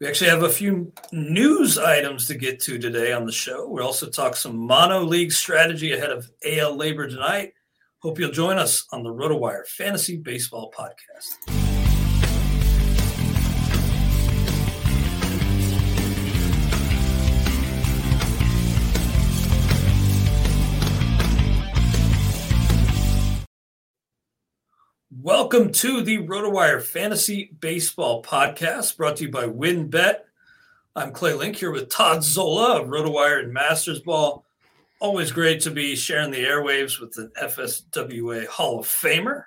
We actually have a few news items to get to today on the show. We'll also talk some mono league strategy ahead of AL LABR tonight. Hope you'll join us on the RotoWire Fantasy Baseball Podcast. Welcome to the RotoWire Fantasy Baseball Podcast, brought to you by WynnBET. I'm Clay Link here with Todd Zola of RotoWire and Masters Ball. Always great to be sharing the airwaves with the FSWA Hall of Famer.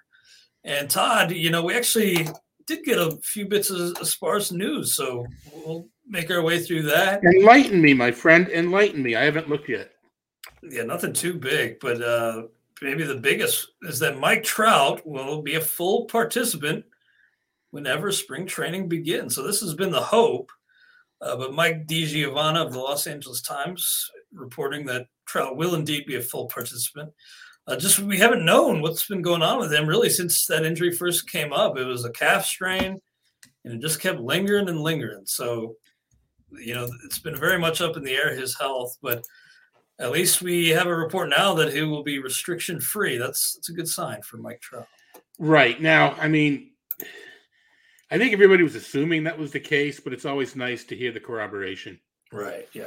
And Todd, you know, we actually did get a few bits of sparse news, so we'll make our way through that. Enlighten me, my friend. Enlighten me. I haven't looked yet. Yeah, nothing too big, but uh, maybe the biggest is that Mike Trout will be a full participant whenever spring training begins. So this has been the hope. Uh, but Mike DiGiovanna of the Los Angeles Times reporting that Trout will indeed be a full participant. Uh, just we haven't known what's been going on with him really since that injury first came up. It was a calf strain, and it just kept lingering and lingering. So, you know, it's been very much up in the air his health. But at least we have a report now that he will be restriction free. That's that's a good sign for Mike Trout. Right now, I mean, I think everybody was assuming that was the case, but it's always nice to hear the corroboration. Right. Yeah.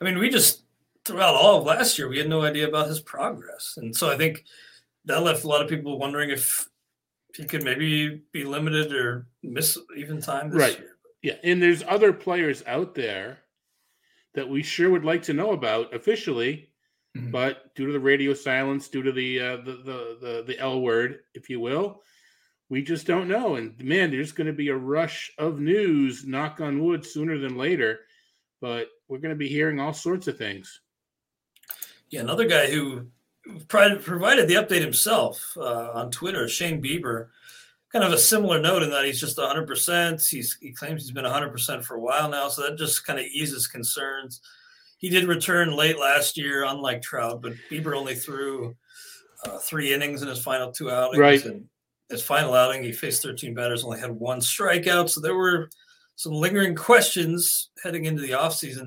I mean, we just throughout all of last year, we had no idea about his progress, and so I think that left a lot of people wondering if he could maybe be limited or miss even time this right. year. Yeah, and there's other players out there that we sure would like to know about officially, mm-hmm. but due to the radio silence, due to the, uh, the the the the L word, if you will, we just don't know. And man, there's going to be a rush of news. Knock on wood, sooner than later. But we're going to be hearing all sorts of things. Yeah, another guy who provided the update himself uh, on Twitter, Shane Bieber kind of a similar note in that he's just 100%. He's, he claims he's been 100% for a while now, so that just kind of eases concerns. He did return late last year, unlike Trout, but Bieber only threw uh, three innings in his final two outings. Right. And his final outing, he faced 13 batters, only had one strikeout. So there were some lingering questions heading into the offseason.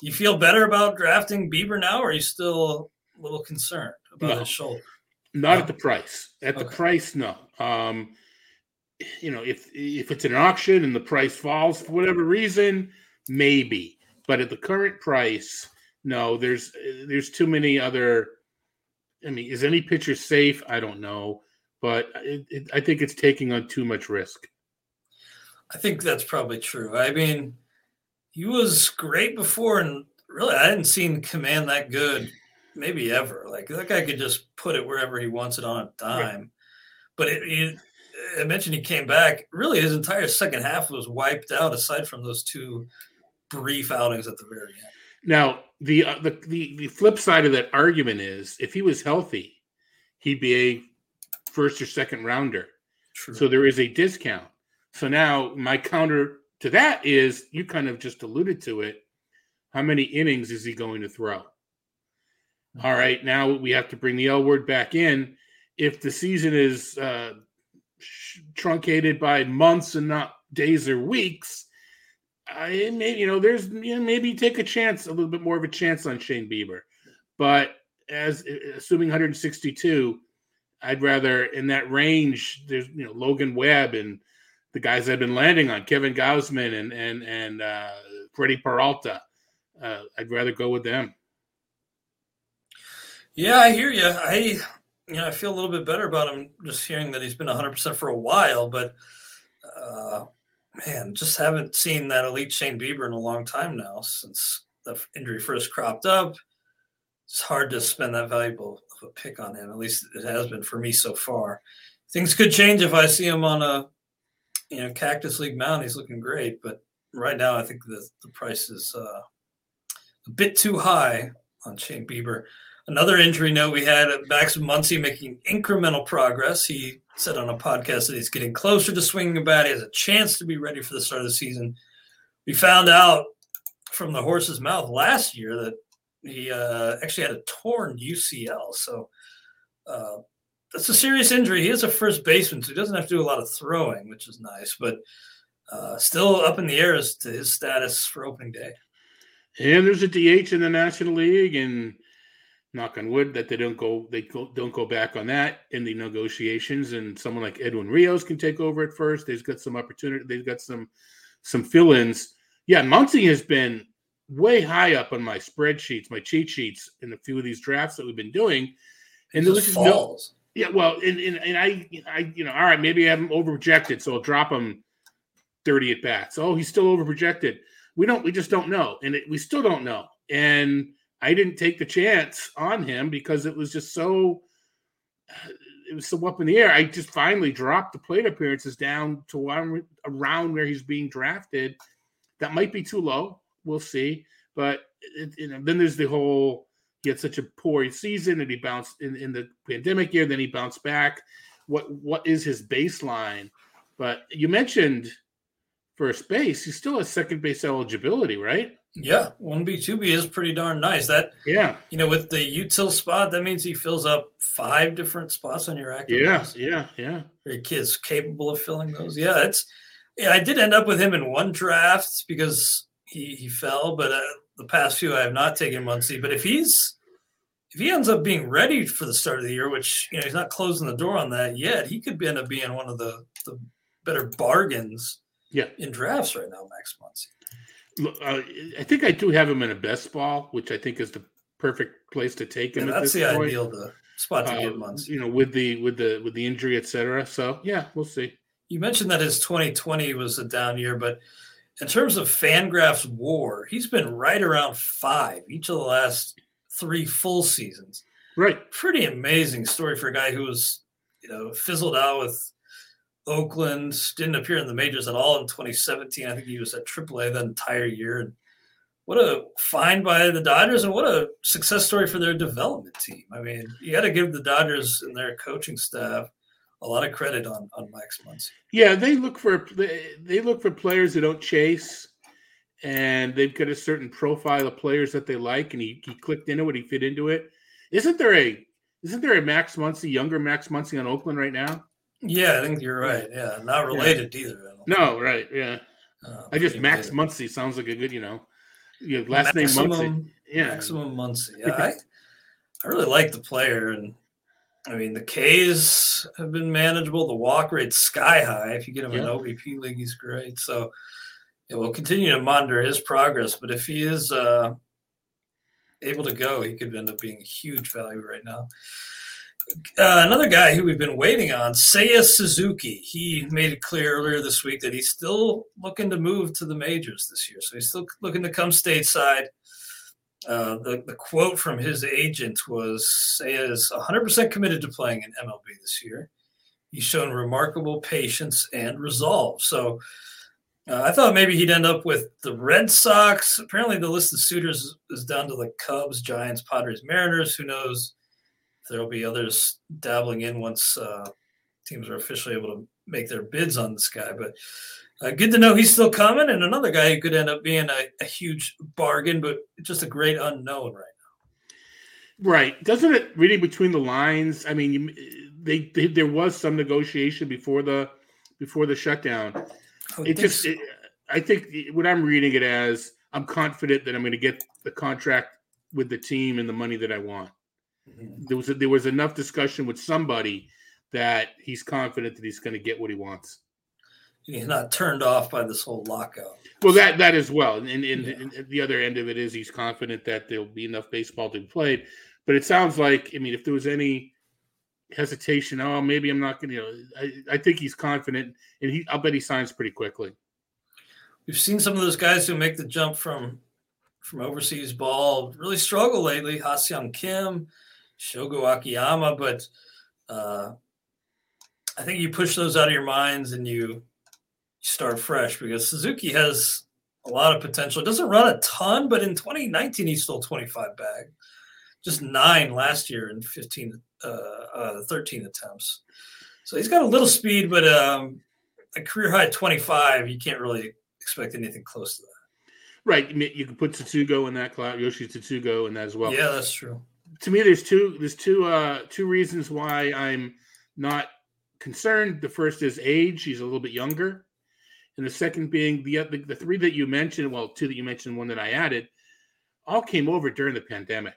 Do you feel better about drafting Bieber now, or are you still a little concerned about No. his shoulder? Not No. at the price. At the price, no. Um, you know, if if it's an auction and the price falls for whatever reason, maybe. But at the current price, no. There's there's too many other. I mean, is any pitcher safe? I don't know, but it, it, I think it's taking on too much risk. I think that's probably true. I mean, he was great before, and really, I hadn't seen command that good, maybe ever. Like that guy could just put it wherever he wants it on a dime. But it, it, I mentioned he came back. Really, his entire second half was wiped out, aside from those two brief outings at the very end. Now, the, uh, the the the flip side of that argument is, if he was healthy, he'd be a first or second rounder. True. So there is a discount. So now my counter to that is you kind of just alluded to it. How many innings is he going to throw? All right, now we have to bring the L word back in. If the season is uh, truncated by months and not days or weeks, I maybe you know there's you know, maybe take a chance, a little bit more of a chance on Shane Bieber. But as assuming 162, I'd rather in that range. There's you know Logan Webb and the guys I've been landing on, Kevin Gausman and and and uh, Freddie Peralta. Uh, I'd rather go with them. Yeah, I hear you. I you know I feel a little bit better about him just hearing that he's been 100 percent for a while, but uh, man, just haven't seen that elite Shane Bieber in a long time now since the injury first cropped up. It's hard to spend that valuable of a pick on him. At least it has been for me so far. Things could change if I see him on a you know Cactus League mound. He's looking great, but right now I think the the price is uh, a bit too high on Shane Bieber. Another injury note we had Max Muncy making incremental progress. He said on a podcast that he's getting closer to swinging a bat. He has a chance to be ready for the start of the season. We found out from the horse's mouth last year that he uh, actually had a torn UCL. So uh, that's a serious injury. He is a first baseman, so he doesn't have to do a lot of throwing, which is nice, but uh, still up in the air as to his status for opening day. And there's a DH in the National League, and knock on wood that they don't go they go, don't go back on that in the negotiations. And someone like edwin rios can take over at first. They've got some opportunity they've got some some fill-ins. Yeah muncy has been way high up on my spreadsheets my cheat sheets in a few of these drafts that we've been doing. And there was just no yeah well and, and, and i i you know all right maybe i'm over projected so i'll drop him 30 at bats. Oh he's still over projected we don't we just don't know. And it, we still don't know. And I didn't take the chance on him because it was just so it was so up in the air. I just finally dropped the plate appearances down to one around where he's being drafted. That might be too low. We'll see. But it, you know, then there's the whole he had such a poor season and he bounced in, in the pandemic year. Then he bounced back. What what is his baseline? But you mentioned first base. He still has second base eligibility, right? Yeah, one B, two B is pretty darn nice. That yeah, you know, with the util spot, that means he fills up five different spots on your active. Yeah, list. yeah, yeah. Your kid's capable of filling those. Yeah, it's yeah. I did end up with him in one draft because he he fell, but uh, the past few I have not taken Muncy. But if he's if he ends up being ready for the start of the year, which you know he's not closing the door on that yet, he could end up being one of the the better bargains. Yeah. in drafts right now, Max Uh, I think I do have him in a best ball, which I think is the perfect place to take him. Yeah, that's the point. ideal the spot to uh, get months. You know, with the with the with the injury, etc. So yeah, we'll see. You mentioned that his 2020 was a down year, but in terms of Fangraphs WAR, he's been right around five each of the last three full seasons. Right. Pretty amazing story for a guy who was, you know, fizzled out with Oakland didn't appear in the majors at all in 2017. I think he was at AAA that entire year. And what a find by the Dodgers, and what a success story for their development team. I mean, you got to give the Dodgers and their coaching staff a lot of credit on on Max Muncy. Yeah, they look for they look for players who don't chase, and they've got a certain profile of players that they like, and he, he clicked into it. He fit into it. Isn't there a isn't there a Max Muncy, younger Max Muncy on Oakland right now? Yeah, I think you're right. Yeah, not related yeah. either. No, right. Yeah. Uh, I just Max Muncy sounds like a good, you know, you last maximum, name Muncy. Yeah, maximum Muncy. Yeah, I, I really like the player, and I mean the K's have been manageable. The walk rate's sky high. If you get him yeah. an OBP league, he's great. So yeah, we'll continue to monitor his progress. But if he is uh, able to go, he could end up being a huge value right now. Uh, another guy who we've been waiting on, Seiya Suzuki. He made it clear earlier this week that he's still looking to move to the majors this year. So he's still looking to come stateside. Uh, the, the quote from his agent was Seiya is 100% committed to playing in MLB this year. He's shown remarkable patience and resolve. So uh, I thought maybe he'd end up with the Red Sox. Apparently, the list of suitors is down to the Cubs, Giants, Padres, Mariners. Who knows? There'll be others dabbling in once uh, teams are officially able to make their bids on this guy. But uh, good to know he's still coming, and another guy who could end up being a, a huge bargain, but just a great unknown right now. Right? Doesn't it reading between the lines? I mean, you, they, they, there was some negotiation before the before the shutdown. It just, so. it, I think what I'm reading it as, I'm confident that I'm going to get the contract with the team and the money that I want. Mm-hmm. There was a, there was enough discussion with somebody that he's confident that he's going to get what he wants. he's not turned off by this whole lockout. Well, that that as well, and, and, yeah. and, the other end of it is he's confident that there'll be enough baseball to be played. But it sounds like, I mean, if there was any hesitation, oh, maybe I'm not going to, you know, I, I think he's confident, and he, I'll bet he signs pretty quickly. We've seen some of those guys who make the jump from from overseas ball really struggle lately. Ha-Seong Kim, Shogo Akiyama, but uh, I think you push those out of your minds and you start fresh because Suzuki has a lot of potential. It doesn't run a ton, but in 2019 he stole 25 bag, just nine last year in 15, uh, uh, 13 attempts. So he's got a little speed, but um, a career high 25, you can't really expect anything close to that. Right. You can put Tsutsugo in that class, Yoshi Tsutsugo in that as well. Yeah, that's true. To me, there's two there's two uh two reasons why I'm not concerned. The first is age; he's a little bit younger, and the second being the the, the three that you mentioned. Well, two that you mentioned, one that I added, all came over during the pandemic,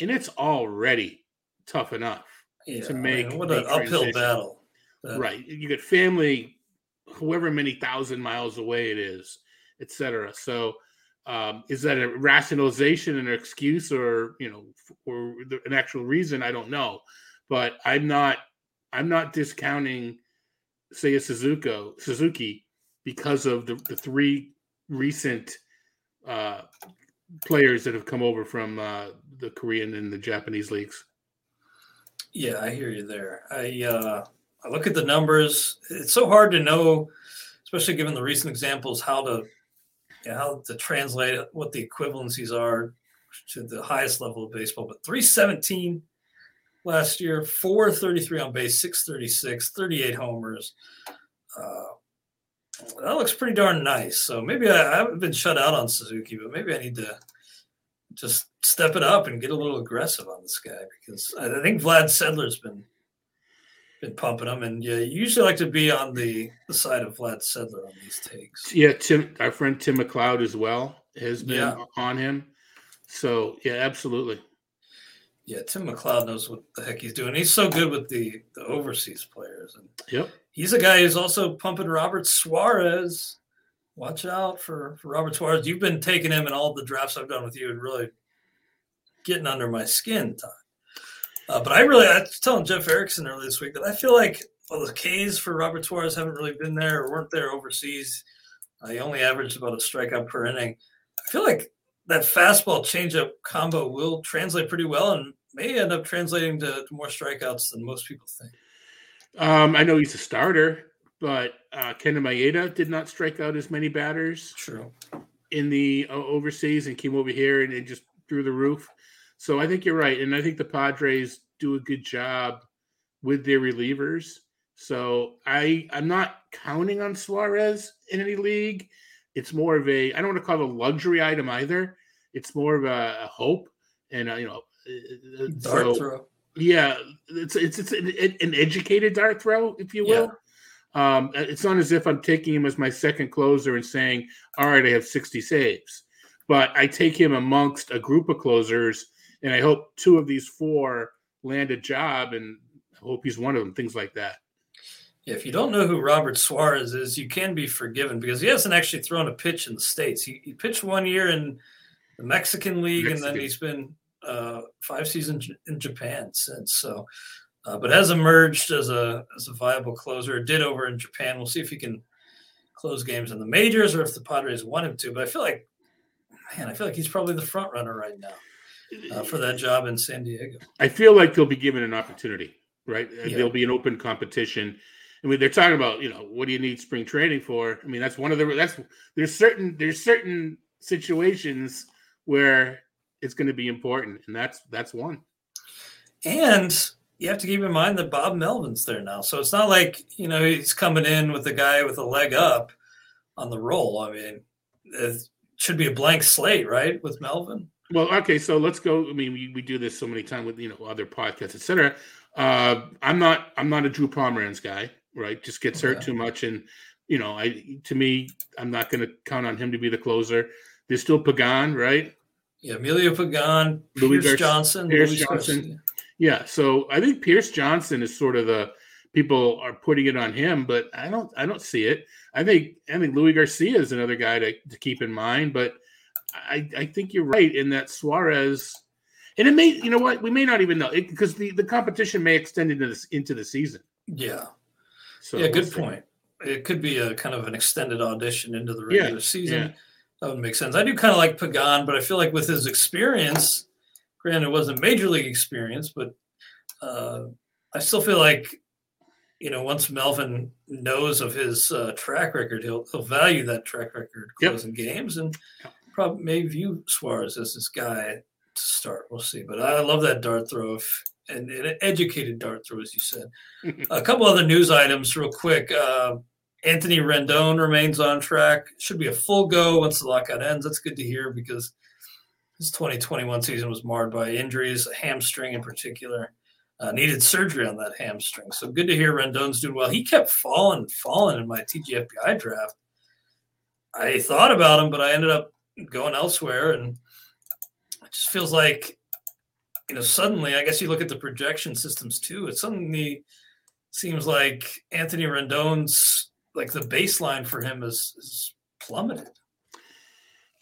and it's already tough enough yeah, to make man, what an uphill battle. That... Right, you get family, however many thousand miles away it is, etc. So. Um, is that a rationalization and an excuse or you know or an actual reason i don't know but i'm not I'm not discounting Seiya Suzuki Suzuki because of the, the three recent uh, players that have come over from uh, the Korean and the Japanese leagues. Yeah, I hear you there. I uh, I look at the numbers. It's so hard to know, especially given the recent examples, how to yeah, how to translate what the equivalencies are to the highest level of baseball. But 317 last year 433 on base 636 38 homers uh, that looks pretty darn nice so maybe I, I, haven't been shut out on suzuki but maybe i need to just step it up and get a little aggressive on this guy because i, I think vlad sedler's been been pumping him and yeah you usually like to be on the, the side of vlad sedler on these takes yeah tim our friend tim mcleod as well has been yeah. on him so yeah absolutely yeah, Tim McLeod knows what the heck he's doing. He's so good with the the overseas players, and yep, he's a guy who's also pumping Robert Suarez. Watch out for, for Robert Suarez. You've been taking him in all the drafts I've done with you, and really getting under my skin, Todd. Uh, but I really, I was telling Jeff Erickson earlier this week that I feel like well, the K's for Robert Suarez haven't really been there or weren't there overseas. Uh, he only averaged about a strikeout per inning. I feel like that fastball changeup combo will translate pretty well and may end up translating to, to more strikeouts than most people think. Um, I know he's a starter, but uh, Kenta Maeda did not strike out as many batters. True. In the uh, overseas and came over here and, and just through the roof. So I think you're right, and I think the Padres do a good job with their relievers. So I I'm not counting on Suarez in any league. It's more of a I don't want to call it a luxury item either. It's more of a, a hope, and uh, you know, uh, uh, dart so, throw. Yeah, it's it's it's an, an, educated dart throw, if you will. Yeah. Um, it's not as if I'm taking him as my second closer and saying, "All right, I have 60 saves," but I take him amongst a group of closers, and I hope two of these four land a job, and I hope he's one of them. Things like that. If you don't know who Robert Suarez is, you can be forgiven because he hasn't actually thrown a pitch in the states. He, he pitched one year in the Mexican League, Mexican. and then he's been uh, five seasons in Japan since. So, uh, but has emerged as a as a viable closer. Did over in Japan. We'll see if he can close games in the majors or if the Padres want him to. But I feel like, man, I feel like he's probably the front runner right now uh, for that job in San Diego. I feel like they'll be given an opportunity, right? Yeah. There'll be an open competition. I mean, they're talking about, you know, what do you need spring training for? I mean, that's one of the that's there's certain there's certain situations where it's going to be important, and that's that's one. And you have to keep in mind that Bob Melvin's there now, so it's not like you know he's coming in with a guy with a leg up on the roll. I mean, it should be a blank slate, right, with Melvin. Well, okay, so let's go. I mean, we, we do this so many times with you know other podcasts, etc. Uh, I'm not I'm not a Drew Pomeranz guy, right? Just gets hurt too much, and you know, I to me, I'm not going to count on him to be the closer. There's still Pagan, right? Yeah, Emilio Pagan, Luis Pierce Johnson, Pierce Luis Johnson. Garcia. Yeah, so I think Pierce Johnson is sort of the people are putting it on him, but I don't I don't see it. I think I think Luis Garcia is another guy to, to keep in mind, but I, I think you're right in that Suarez and it may you know what we may not even know because the, the competition may extend into this into the season. Yeah. So yeah, good point. It could be a kind of an extended audition into the regular yeah, season. Yeah. That would make sense. I do kind of like Pagan, but I feel like with his experience, granted it wasn't major league experience, but uh, I still feel like you know once Melvin knows of his uh, track record, he'll he'll value that track record closing yep. games and probably may view Suarez as this guy to start. We'll see. But I love that dart throw. If, and, an educated dart throw, as you said. a couple other news items, real quick. Uh, Anthony Rendon remains on track. Should be a full go once the lockout ends. That's good to hear because his 2021 season was marred by injuries, a hamstring in particular. Uh, needed surgery on that hamstring. So good to hear Rendon's doing well. He kept falling, falling in my TGFBI draft. I thought about him, but I ended up going elsewhere, and it just feels like, you know, suddenly. I guess you look at the projection systems too. It suddenly seems like Anthony Rendon's like the baseline for him is, is plummeted.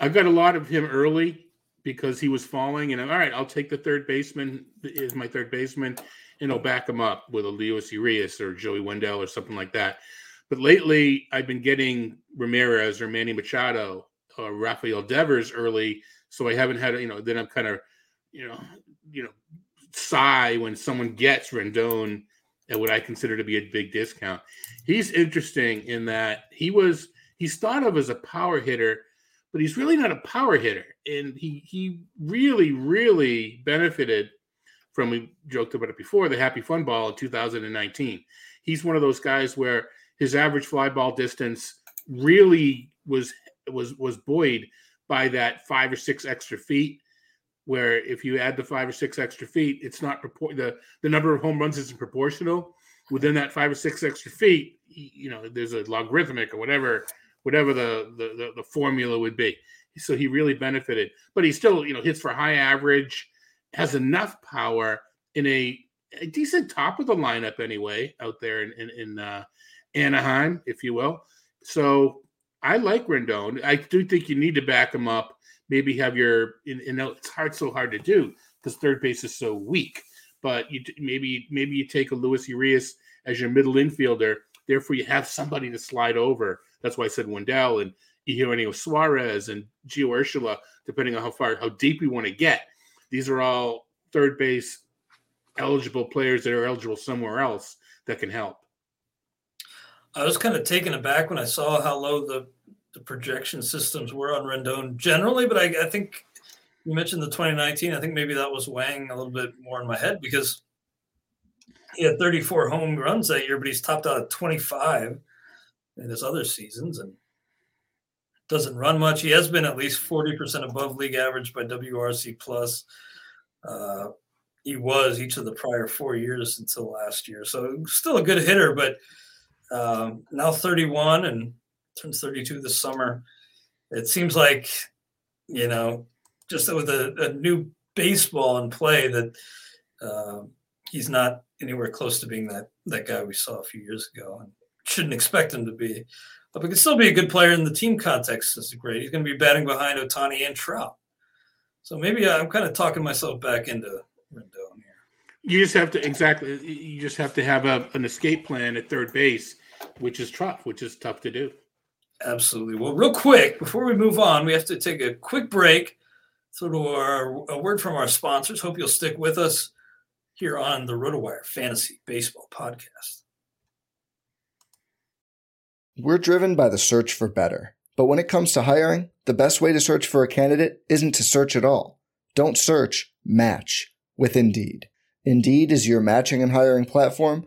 I've got a lot of him early because he was falling. And all right, I'll take the third baseman is my third baseman, and I'll back him up with a Luis Urias or Joey Wendle or something like that. But lately, I've been getting Ramirez or Manny Machado or Rafael Devers early, so I haven't had you know. Then I'm kind of you know you know sigh when someone gets Rendon at what I consider to be a big discount. He's interesting in that he was he's thought of as a power hitter but he's really not a power hitter. And he he really, really benefited from we joked about it before, the happy fun ball in 2019. He's one of those guys where his average fly ball distance really was was was buoyed by that five or six extra feet. Where if you add the five or six extra feet, it's not propor- the the number of home runs isn't proportional. Within that five or six extra feet, you know, there's a logarithmic or whatever whatever the, the, the the formula would be. So he really benefited, but he still you know hits for high average, has enough power in a, a decent top of the lineup anyway out there in in, in uh, Anaheim, if you will. So I like Rendon. I do think you need to back him up. Maybe have your and, and it's hard so hard to do because third base is so weak. But you maybe maybe you take a Luis Urias as your middle infielder. Therefore, you have somebody to slide over that's why I said Wendle and Eugenio Suarez and Gio Urshela, depending on how far, how deep we want to get. These are all third base eligible players that are eligible somewhere else that can help. I was kind of taken aback when I saw how low the, the projection systems were on Rendon generally, but I, I think you mentioned the 2019. I think maybe that was weighing a little bit more in my head because he had 34 home runs that year, but he's topped out at 25 in his other seasons and doesn't run much. He has been at least 40% above league average by WRC plus. Uh, he was each of the prior four years until last year. So still a good hitter, but um, now 31 and turns 32 this summer. It seems like, you know, just with a, a new baseball in play that uh, he's not anywhere close to being that that guy we saw a few years ago. And shouldn't expect him to be. But he can still be a good player in the team context. Is great. He's going to be batting behind Ohtani and Trout. So maybe I'm kind of talking myself back into Rendon here. You just have to exactly. You just have to have a, an escape plan at third base, which is tough. Which is tough to do. Absolutely. Well, real quick before we move on, we have to take a quick break. So, to our a word from our sponsors. Hope you'll stick with us here on the RotoWire Fantasy Baseball Podcast. We're driven by the search for better. But when it comes to hiring, the best way to search for a candidate isn't to search at all. Don't search, match with Indeed. Indeed is your matching and hiring platform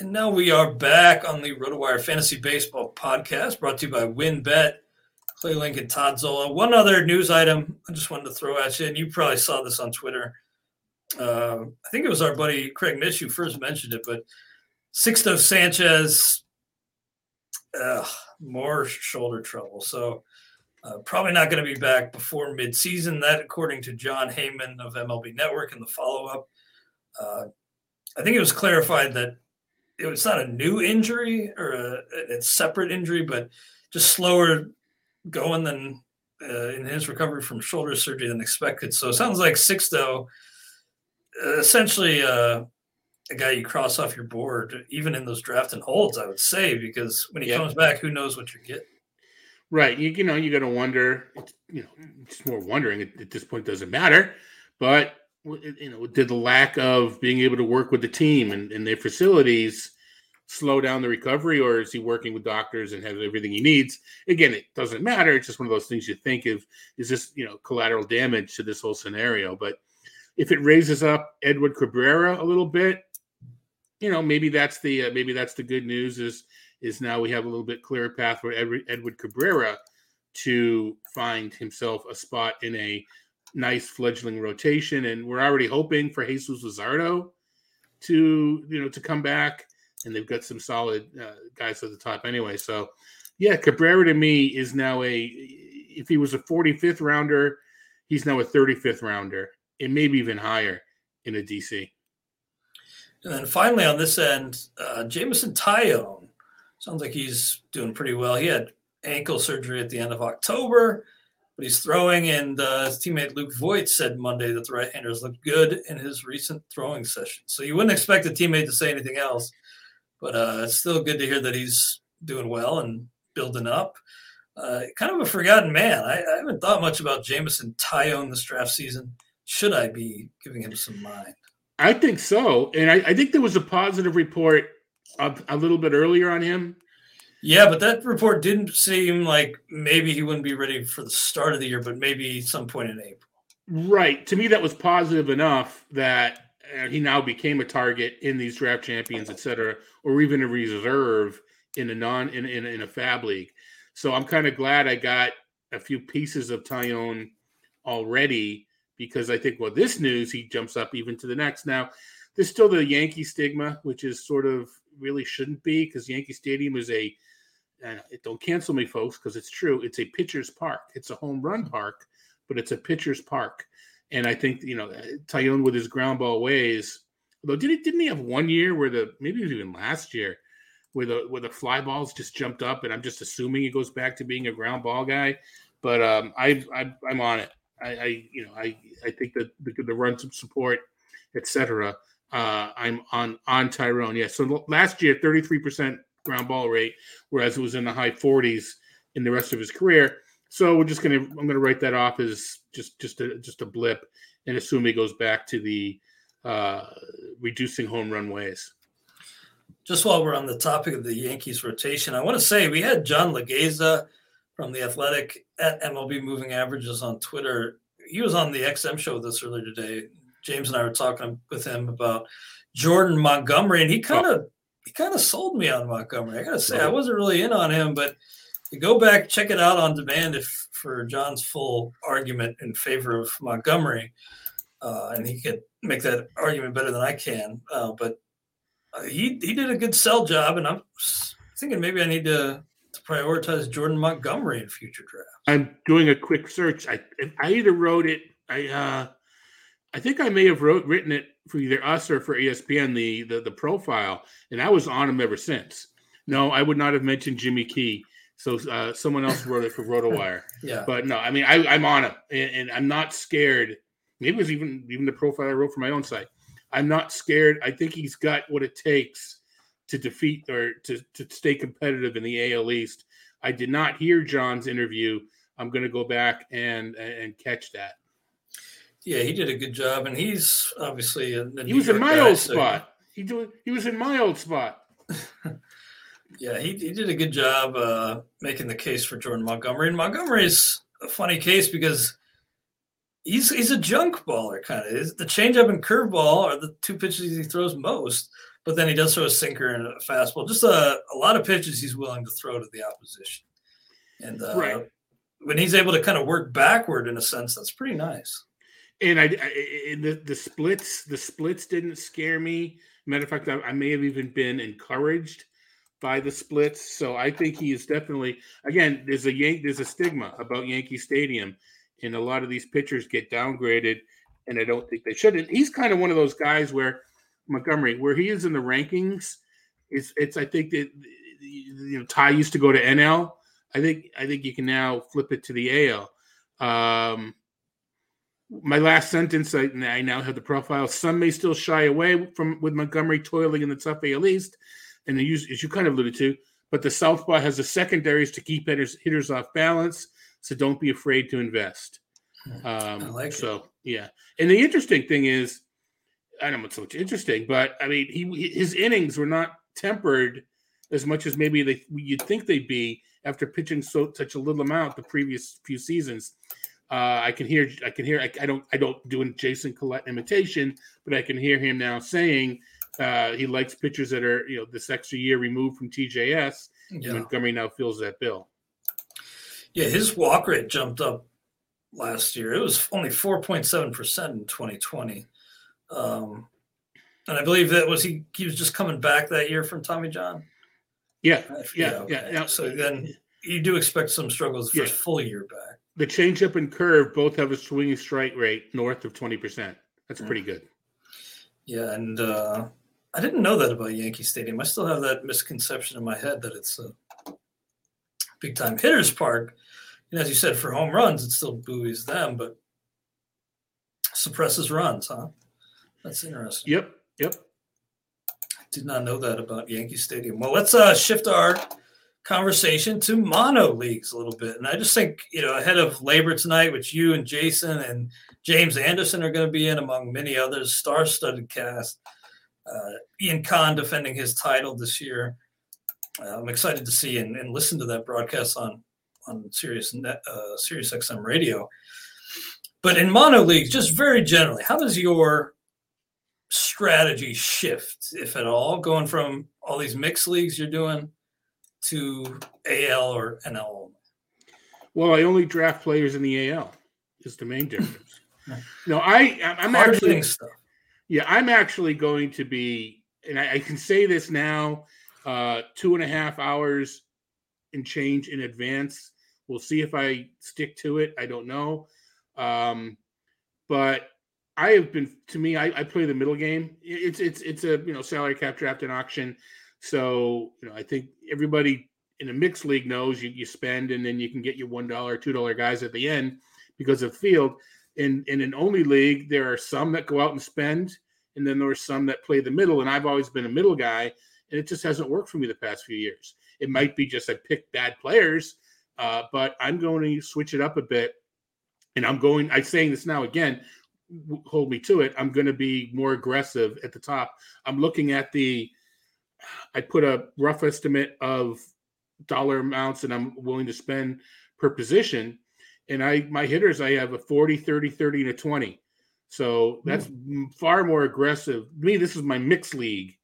And now we are back on the RotoWire Fantasy Baseball podcast brought to you by WynnBET. Clay Link and, Todd Zola. One other news item I just wanted to throw at you, and you probably saw this on Twitter. Uh, I think it was our buddy Craig Mish who first mentioned it, but Sixto Sanchez, more shoulder trouble. So uh, probably not going to be back before midseason. That, according to Jon Heyman of MLB Network in the follow up. Uh, I think it was clarified that it was not a new injury or a, a separate injury, but just slower going than uh, in his recovery from shoulder surgery than expected. So it sounds like Sixto, uh, essentially uh, a guy you cross off your board, even in those draft and holds, I would say, because when he yep. comes back, who knows what you're getting. Right. You, you know, you got to wonder, you know, it's more wondering at, at this point doesn't matter, but you know, did the lack of being able to work with the team and, and their facilities slow down the recovery, or is he working with doctors and has everything he needs? Again, it doesn't matter. It's just one of those things you think of is this, you know, collateral damage to this whole scenario. But if it raises up Edward Cabrera a little bit, you know, maybe that's the uh, maybe that's the good news is is now we have a little bit clearer path for Edward, Edward Cabrera to find himself a spot in a nice fledgling rotation, and we're already hoping for Jesus Luzardo to you know to come back, and they've got some solid uh, guys at the top anyway. So, yeah, Cabrera to me is now a if he was a 45th rounder, he's now a 35th rounder, and maybe even higher in a DC. And then finally on this end, uh, Jameson Taillon sounds like he's doing pretty well. He had ankle surgery at the end of October but he's throwing. And uh, his teammate Luke Voit said Monday that the right-handers looked good in his recent throwing session. So you wouldn't expect a teammate to say anything else, but uh, it's still good to hear that he's doing well and building up. Uh, kind of a forgotten man. I, I, haven't thought much about Jameson Taillon this draft season. Should I be giving him some mind? I think so, and I, I think there was a positive report a, a little bit earlier on him yeah, but that report didn't seem like maybe he wouldn't be ready for the start of the year, but maybe some point in April. Right. To me, that was positive enough that uh, he now became a target in these draft champions, et cetera, or even a reserve in a non in in, in a fab league. So I'm kind of glad I got a few pieces of Taillon already because I think well, this news he jumps up even to the next. Now, there's still the Yankee stigma, which is sort of really shouldn't be because Yankee Stadium is a and don't cancel me, folks, because it's true. It's a pitcher's park. It's a home run park, but it's a pitcher's park. And I think you know Taillon with his ground ball ways. Although did he didn't he have one year where the maybe even last year where the where the fly balls just jumped up, and I'm just assuming he goes back to being a ground ball guy. But um, I, I I'm on it. I, I you know I I think that the, the run support, etc. Uh, I'm on on Taillon. Yeah. So last year, 33 percent ground ball rate, whereas it was in the high 40s in the rest of his career. So we're just gonna I'm gonna write that off as just just a just a blip and assume he goes back to the uh, reducing home run ways. Just while we're on the topic of the Yankees rotation, I want to say we had John Laghezza from the Athletic at MLB Moving Averages on Twitter. He was on the XM show with us earlier today. James and I were talking with him about Jordan Montgomery, and he kind of he kind of sold me on Montgomery. I gotta say, I wasn't really in on him, but you go back, check it out on demand if for John's full argument in favor of Montgomery. uh, and he could make that argument better than I can. Uh, but uh, he he did a good sell job, and I'm thinking maybe I need to, to prioritize Jordan Montgomery in future drafts. I'm doing a quick search. I I either wrote it. I uh, I think I may have wrote written it for either us or for ESPN the the, the profile, and I was on him ever since. No, I would not have mentioned Jimmy Key. So uh, someone else wrote it for RotoWire. yeah, but no, I mean I, I'm on him, and, and I'm not scared. Maybe it was even even the profile I wrote for my own site. I'm not scared. I think he's got what it takes to defeat or to, to stay competitive in the AL East. I did not hear John's interview. I'm going to go back and and catch that. Yeah, he did a good job, and he's obviously a, he was in my guy, old so spot. He doing he was in my old spot. yeah, he, he did a good job uh, making the case for Jordan Montgomery. And Montgomery's a funny case because he's he's a junk baller kind of. The changeup and curveball are the two pitches he throws most, but then he does throw a sinker and a fastball. Just a, a lot of pitches he's willing to throw to the opposition. And uh, right. when he's able to kind of work backward in a sense, that's pretty nice. And I, I the the splits the splits didn't scare me. Matter of fact, I, I may have even been encouraged by the splits. So I think he is definitely again. There's a Yank. There's a stigma about Yankee Stadium, and a lot of these pitchers get downgraded, and I don't think they should. And he's kind of one of those guys where Montgomery, where he is in the rankings, is it's I think that you know Ty used to go to NL. I think I think you can now flip it to the AL. Um, my last sentence, I, I, now have the profile. Some may still shy away from with Montgomery toiling in the tough AL East, and you, as you kind of alluded to, but the Southpaw has the secondaries to keep hitters, hitters off balance. So don't be afraid to invest. Hmm. Um, I like so, it. yeah. And the interesting thing is, I don't know what's so much interesting, but I mean, he his innings were not tempered as much as maybe they you'd think they'd be after pitching so such a little amount the previous few seasons. Uh, I can hear, I can hear. I, I, don't, I don't do a Jason Collette imitation, but I can hear him now saying uh, he likes pitchers that are, you know, this extra year removed from TJS. Yeah. Montgomery now fills that bill. Yeah, his walk rate jumped up last year. It was only 4.7% in 2020. Um, and I believe that was he he was just coming back that year from Tommy John. Yeah, yeah, okay. yeah, yeah. So then you do expect some struggles the first yeah. full year back. The changeup and curve both have a swinging strike rate north of 20%. That's pretty good. Yeah, and uh, I didn't know that about Yankee Stadium. I still have that misconception in my head that it's a big time hitters park. And as you said, for home runs, it still buoys them, but suppresses runs, huh? That's interesting. Yep. Yep. I did not know that about Yankee Stadium. Well, let's uh, shift our conversation to mono leagues a little bit. And I just think, you know, ahead of LABR tonight, which you and Jason and James Anderson are going to be in, among many others, star studded cast. Uh, Ian Kahn defending his title this year. Uh, I'm excited to see and, and, listen to that broadcast on on Sirius Net, uh, Sirius XM radio. But in mono leagues, just very generally, how does your strategy shift, if at all, going from all these mixed leagues you're doing to AL or NL? Well, I only draft players in the AL. Is the main difference. no, I I'm Hard actually stuff. Yeah, I'm actually going to be, and I, I can say this now, uh, two and a half hours and change in advance. We'll see if I stick to it. I don't know. Um, but I have been to me, I, I, play the middle game. It's it's it's a you know salary cap draft and auction. So you know, I think everybody in a mixed league knows you, you spend and then you can get your one dollar, two dollar guys at the end because of field. In in an only league, there are some that go out and spend, and then there are some that play the middle. And I've always been a middle guy, and it just hasn't worked for me the past few years. It might be just I picked bad players, uh, but I'm going to switch it up a bit, and I'm going. I'm saying this now again. Hold me to it. I'm going to be more aggressive at the top. I'm looking at the. I put a rough estimate of dollar amounts that I'm willing to spend per position. And I my hitters, I have a 40, 30, 30, and a 20. So that's mm. far more aggressive. To Me, this is my mixed league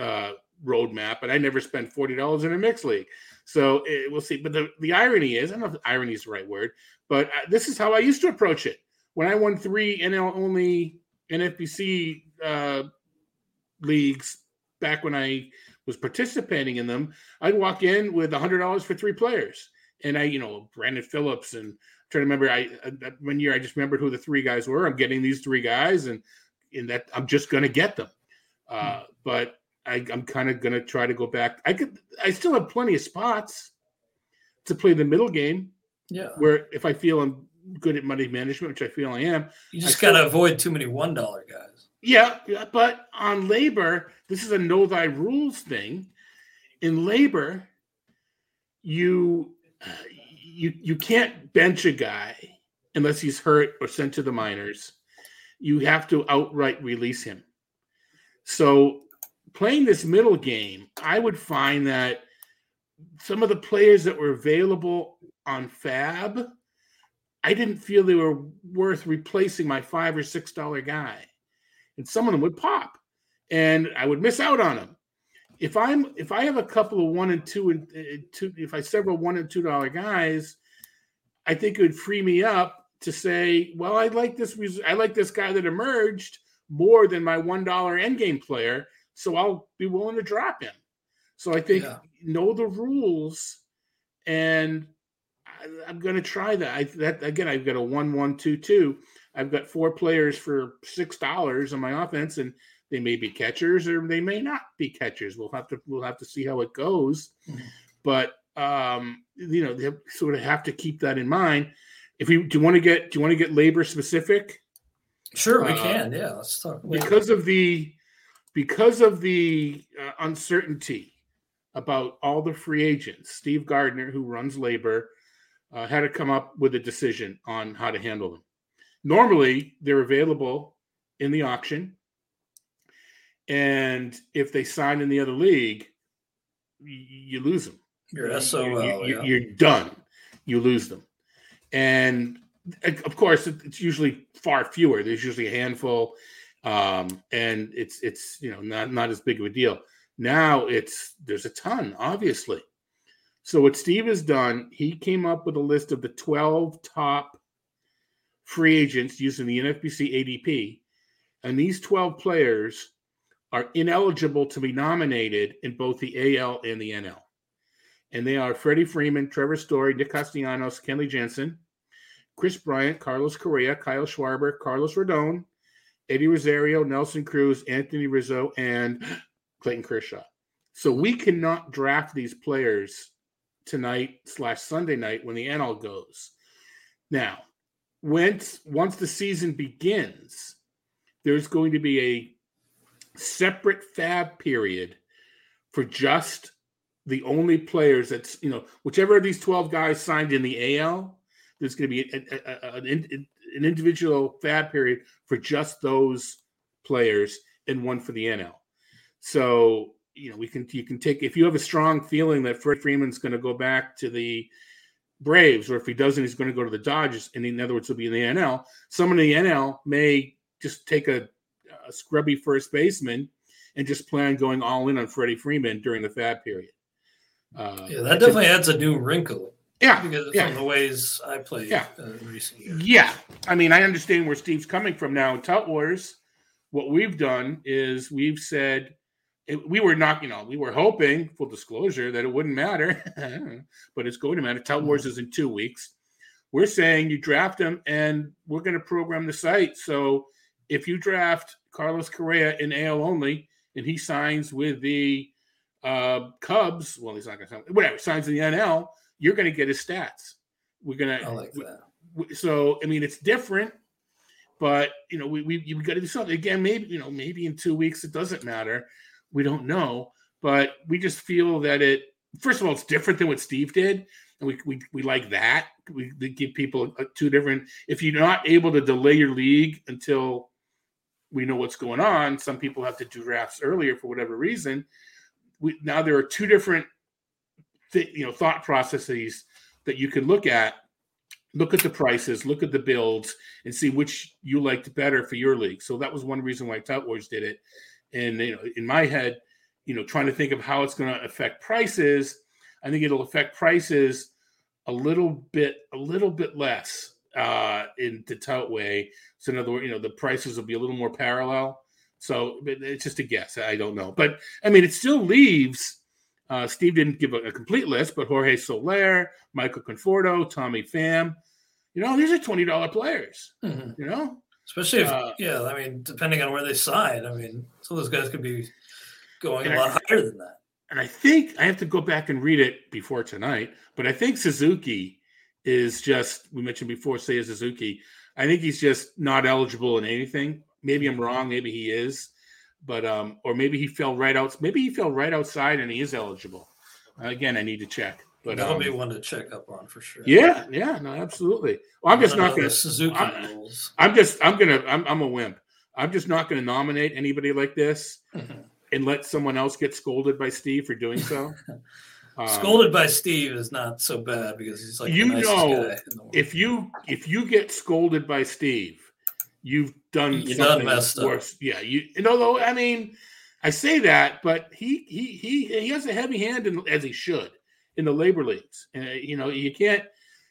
uh, roadmap, and I never spent forty dollars in a mixed league. So it, we'll see. But the, the irony is, I don't know if irony is the right word, but uh, this is how I used to approach it. when I won three NL only NFBC uh, leagues back when I was participating in them, I'd walk in with a hundred dollars for three players, and I, you know, Brandon Phillips and I'm trying to remember. I uh, one year I just remembered who the three guys were. I'm getting these three guys, and in that I'm just going to get them. Uh, hmm. But I, I'm kind of going to try to go back. I could. I still have plenty of spots to play the middle game. Yeah. Where if I feel I'm good at money management, which I feel I am, you just got to avoid too many one dollar guys. Yeah, but on LABR, this is a know thy rules thing. In LABR, you uh, you you can't bench a guy unless he's hurt or sent to the minors. You have to outright release him. So playing this middle game, I would find that some of the players that were available on FAAB, I didn't feel they were worth replacing my five or six dollar guy and some of them would pop, and I would miss out on them. If I'm if I have a couple of one and two and uh, two, if I several one and two dollar guys, I think it would free me up to say, well, I like this. I like this guy that emerged more than my one dollar end game player, so I'll be willing to drop him. So I think yeah. know the rules, and I, am going to try that. I, that again, I've got a one one two two. I've got four players for six dollars on my offense, and they may be catchers or they may not be catchers. We'll have to we'll have to see how it goes. Mm-hmm. But um, you know, they sort of have to keep that in mind. If we do you want to get do you want to get LABR specific? Sure, we uh, can. Yeah, let's talk because of the because of the uh, uncertainty about all the free agents. Steve Gardner, who runs LABR, uh, had to come up with a decision on how to handle them. Normally, they're available in the auction. And if they sign in the other league, you lose them. You're SOL. You, you, yeah. done. You lose them. And of course, it's usually far fewer. There's usually a handful, um, and it's it's you know not not as big of a deal. Now it's there's a ton, obviously. So what Steve has done, he came up with a list of the 12 top free agents using the NFBC ADP, and these 12 players are ineligible to be nominated in both the AL and the NL. And they are Freddie Freeman, Trevor Story, Nick Castellanos, Kenley Jansen, Kris Bryant, Carlos Correa, Kyle Schwarber, Carlos Rodon, Eddie Rosario, Nelson Cruz, Anthony Rizzo, and Clayton Kershaw. So we cannot draft these players tonight slash Sunday night when the NL goes. Now, once once the season begins, there's going to be a separate FAAB period for just the only players that's you know whichever of these 12 guys signed in the AL there's going to be a, a, a, an, an individual FAAB period for just those players and one for the NL. So you know we can you can take if you have a strong feeling that Fred Freeman's going to go back to the Braves, or if he doesn't, he's going to go to the Dodgers. And in other words, he'll be in the NL. Someone in the NL may just take a, a scrubby first baseman and just plan going all in on Freddie Freeman during the FAAB period. Uh, yeah, that definitely adds a new wrinkle. Yeah, because yeah. from the ways I played yeah. Uh, recent years. Yeah, I mean, I understand where Steve's coming from now. Tout Wars, what we've done is we've said it, we were not, you know, we were hoping, full disclosure, that it wouldn't matter, but it's going to matter. Tout Wars is in two weeks. We're saying you draft him, and we're going to program the site. So if you draft Carlos Correa in AL only, and he signs with the uh, Cubs, well, he's not going to sign, whatever, signs in the NL, you're going to get his stats. We're going to, I like that. So, I mean, it's different, but you know, we we, we got to do something again. Maybe you know, maybe in two weeks it doesn't matter we don't know, but we just feel that it. First of all, it's different than what Steve did, and we we, we like that. We, we give people uh, two different. If you're not able to delay your league until we know what's going on, some people have to do drafts earlier for whatever reason. We now there are two different, th- you know, thought processes that you can look at look at the prices, look at the builds, and see which you liked better for your league. So that was one reason why Tout Wars did it and you know in my head you know trying to think of how it's going to affect prices i think it'll affect prices a little bit a little bit less uh, in the tout way. So in other words, you know, the prices will be a little more parallel. So it's just a guess. I don't know, but I mean, it still leaves. Uh, Steve didn't give a, a, complete list, but Jorge Soler, Michael Conforto, Tommy Pham. You know, these are twenty dollar players. Mm-hmm. You know, especially if uh, yeah. I mean, depending on where they sign. I mean, some of those guys could be going a lot I, higher than that. And I think I have to go back and read it before tonight, but I think Suzuki is just we mentioned before Seiya Suzuki. I think he's just not eligible in anything. Maybe I'm wrong. Maybe he is, but um, or maybe he fell right out. Maybe he fell right outside and he is eligible. Again, I need to check. But that'll um, be one to check up on for sure. Yeah, yeah, no, absolutely. Well, I'm just not going to Suzuki I'm, rules. I'm just I'm gonna I'm, I'm a wimp. I'm just not going to nominate anybody like this and let someone else get scolded by Steve for doing so. Um, Scolded by Steve is not so bad because he's like you know if you if you get scolded by Steve, you've done you something done worse. Up. Yeah, you. And although I mean, I say that, but he he he he has a heavy hand in, as he should in the LABR leagues, and uh, you know you can't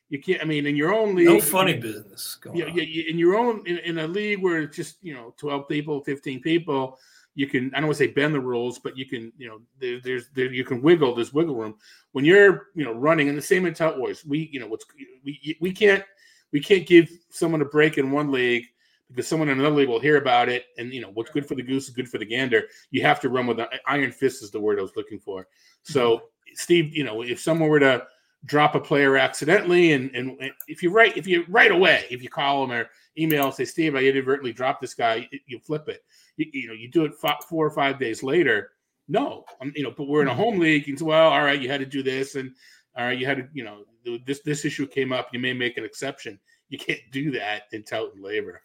you can't. I mean, in your own league, no funny business. Going yeah, yeah, in your own in, in a league where it's just you know twelve people, fifteen people you can I don't want to say bend the rules, but you can you know there, there's there you can wiggle there's wiggle room when you're you know running in the same in Tout Wars. We you know what's we we can't we can't give someone a break in one league because someone in another league will hear about it and you know what's good for the goose is good for the gander. You have to run with an iron fist is the word I was looking for. So. Steve, you know if someone were to drop a player accidentally and and if you write if you right away if you call them or email say Steve I inadvertently dropped this guy you flip it you, you know, you do it four or five days later. No, I'm, you know, but we're in a home mm-hmm. league. And so, well, all right, you had to do this, and all right, you had to, you know, this this issue came up. You may make an exception. You can't do that in tout and LABR.